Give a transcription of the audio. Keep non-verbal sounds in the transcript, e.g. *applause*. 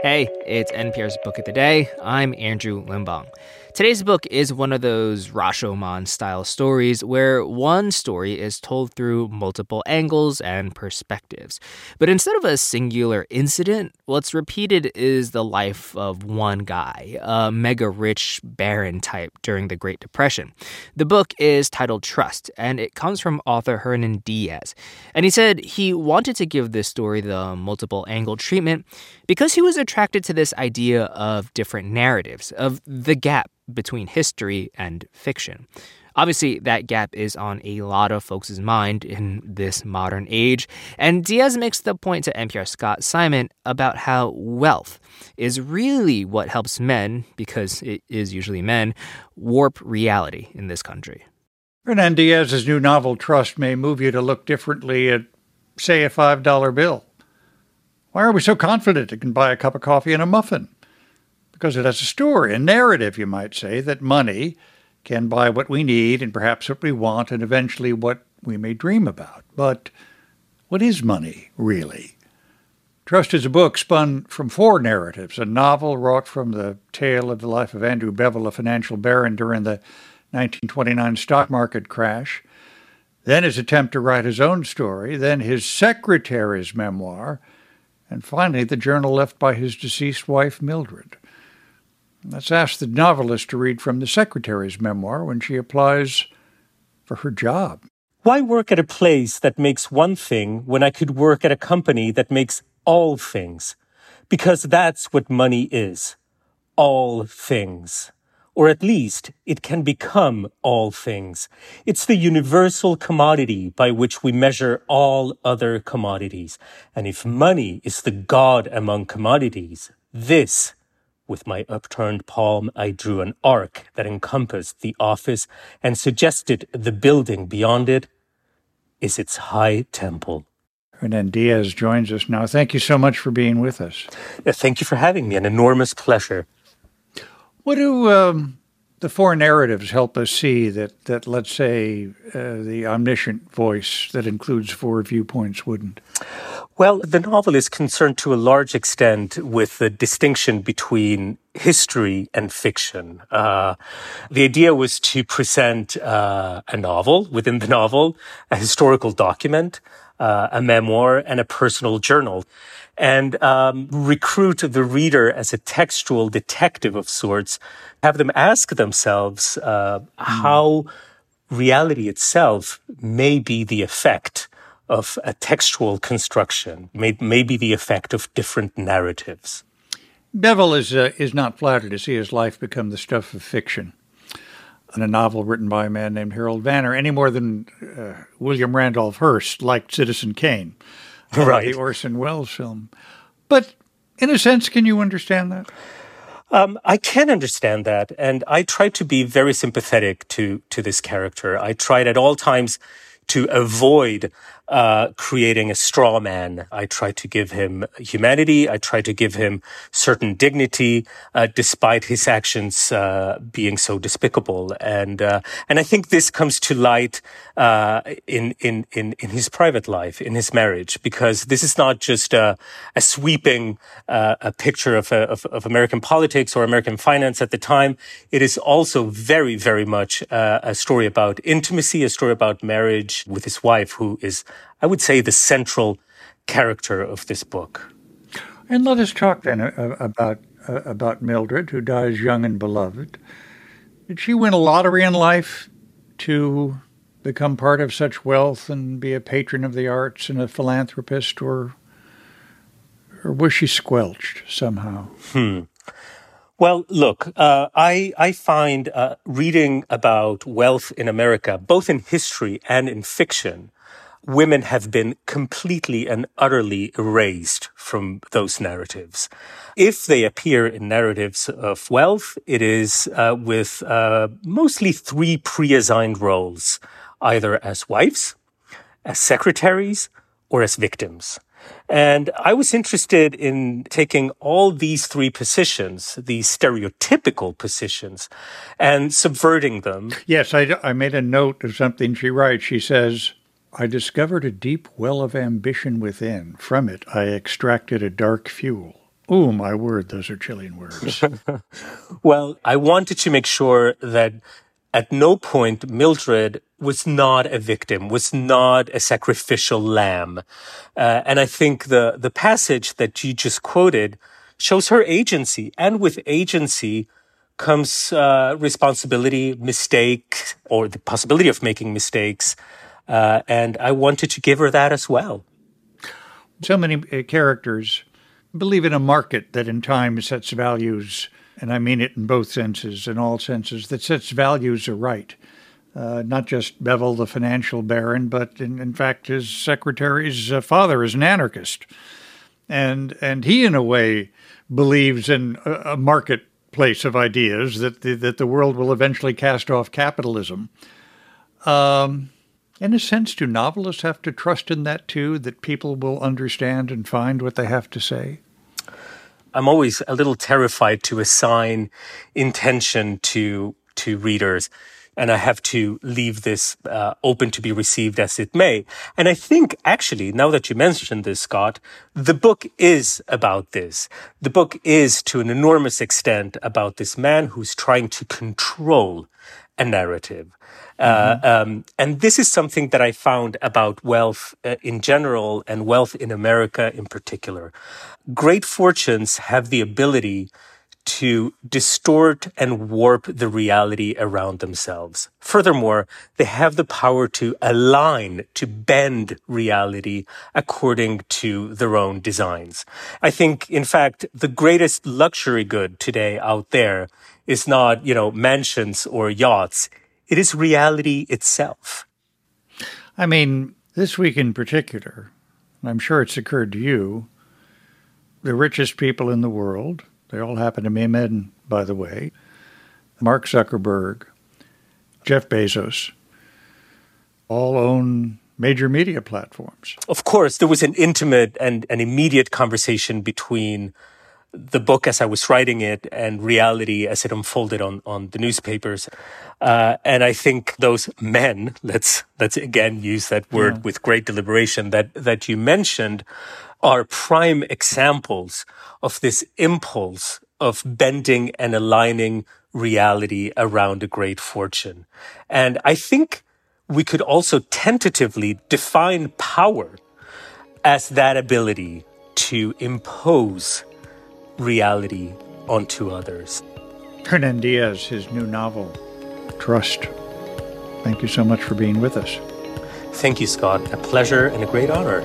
Hey, it's NPR's Book of the Day. I'm Andrew Limbong. Today's book is one of those Rashomon style stories where one story is told through multiple angles and perspectives. But instead of a singular incident, what's repeated is the life of one guy, a mega rich baron type during the Great Depression. The book is titled Trust, and it comes from author Hernan Diaz. And he said he wanted to give this story the multiple angle treatment because he was attracted to this idea of different narratives, of the gap between history and fiction. Obviously, that gap is on a lot of folks' mind in this modern age, and Diaz makes the point to NPR Scott Simon about how wealth is really what helps men, because it is usually men, warp reality in this country. Hernan Diaz's new novel, Trust, may move you to look differently at, say, a $5 bill. Why are we so confident it can buy a cup of coffee and a muffin? because it has a story, a narrative, you might say, that money can buy what we need and perhaps what we want and eventually what we may dream about. But what is money, really? Trust is a book spun from four narratives a novel wrought from the tale of the life of Andrew Bevel, a financial baron during the 1929 stock market crash, then his attempt to write his own story, then his secretary's memoir, and finally the journal left by his deceased wife, Mildred. Let's ask the novelist to read from the secretary's memoir when she applies for her job. Why work at a place that makes one thing when I could work at a company that makes all things? Because that's what money is. All things. Or at least it can become all things. It's the universal commodity by which we measure all other commodities. And if money is the God among commodities, this with my upturned palm, I drew an arc that encompassed the office and suggested the building beyond it is its high temple. Hernan Diaz joins us now. Thank you so much for being with us. Thank you for having me. An enormous pleasure. What do um, the four narratives help us see that, that let's say, uh, the omniscient voice that includes four viewpoints wouldn't? Well, the novel is concerned to a large extent with the distinction between history and fiction. Uh, the idea was to present uh, a novel within the novel, a historical document, uh, a memoir, and a personal journal, and um, recruit the reader as a textual detective of sorts. Have them ask themselves mm. how reality itself may be the effect of a textual construction, may, maybe the effect of different narratives. Bevel is, uh, is not flattered to see his life become the stuff of fiction in a novel written by a man named Harold Vanner, any more than uh, William Randolph Hearst liked Citizen Kane, uh, right. the Orson Welles film. But in a sense, can you understand that? Um, I can understand that, and I try to be very sympathetic to to this character. I tried at all times to avoid uh, creating a straw man. I try to give him humanity. I try to give him certain dignity, uh, despite his actions uh, being so despicable. And uh, and I think this comes to light uh, in in in in his private life, in his marriage, because this is not just a, a sweeping uh, a picture of, of, of American politics or American finance at the time. It is also very very much a story about intimacy, a story about marriage with his wife, who is I would say, the central character of this book. And let us talk then uh, about uh, about Mildred, who dies young and beloved. Did she win a lottery in life to become part of such wealth and be a patron of the arts and a philanthropist, or or was she squelched somehow? Hmm. Well, look, uh, I I find uh, reading about wealth in America, both in history and in fiction, women have been completely and utterly erased from those narratives. If they appear in narratives of wealth, it is uh, with uh, mostly three pre-assigned roles, either as wives, as secretaries, or as victims. And I was interested in taking all these three positions, these stereotypical positions, and subverting them. Yes, I, I made a note of something she writes. She says, I discovered a deep well of ambition within. From it, I extracted a dark fuel. Oh, my word, those are chilling words. *laughs* well, I wanted to make sure that at no point Mildred was not a victim, was not a sacrificial lamb. Uh, and I think the, the passage that you just quoted shows her agency. And with agency comes uh, responsibility, mistake, or the possibility of making mistakes. Uh, and I wanted to give her that as well. So many uh, characters believe in a market that in time sets values, and I mean it in both senses, in all senses, that sets values aright. Uh, not just Bevel, the financial baron, but in, in fact, his secretary's uh, father is an anarchist. And, and he, in a way, believes in a, a marketplace of ideas that the, that the world will eventually cast off capitalism. Um, in a sense, do novelists have to trust in that too, that people will understand and find what they have to say? I'm always a little terrified to assign intention to to readers and I have to leave this uh, open to be received as it may. And I think actually, now that you mentioned this, Scott, the book is about this. The book is to an enormous extent about this man who's trying to control a narrative. Mm-hmm. Uh, um, and this is something that I found about wealth uh, in general and wealth in America in particular. Great fortunes have the ability to distort and warp the reality around themselves. Furthermore, they have the power to align, to bend reality according to their own designs. I think, in fact, the greatest luxury good today out there is not, you know, mansions or yachts. It is reality itself. I mean, this week in particular, I'm sure it's occurred to you, the richest people in the world, they all happen to be men, by the way. Mark Zuckerberg, Jeff Bezos, all own major media platforms. Of course, there was an intimate and an immediate conversation between the book as I was writing it and reality as it unfolded on, on the newspapers. Uh, and I think those men, *laughs* let's, let's again use that word yeah. with great deliberation that, that you mentioned are prime examples of this impulse of bending and aligning reality around a great fortune. And I think we could also tentatively define power as that ability to impose reality onto others. Hernan Diaz, his new novel, Trust. Thank you so much for being with us. Thank you, Scott. A pleasure and a great honor.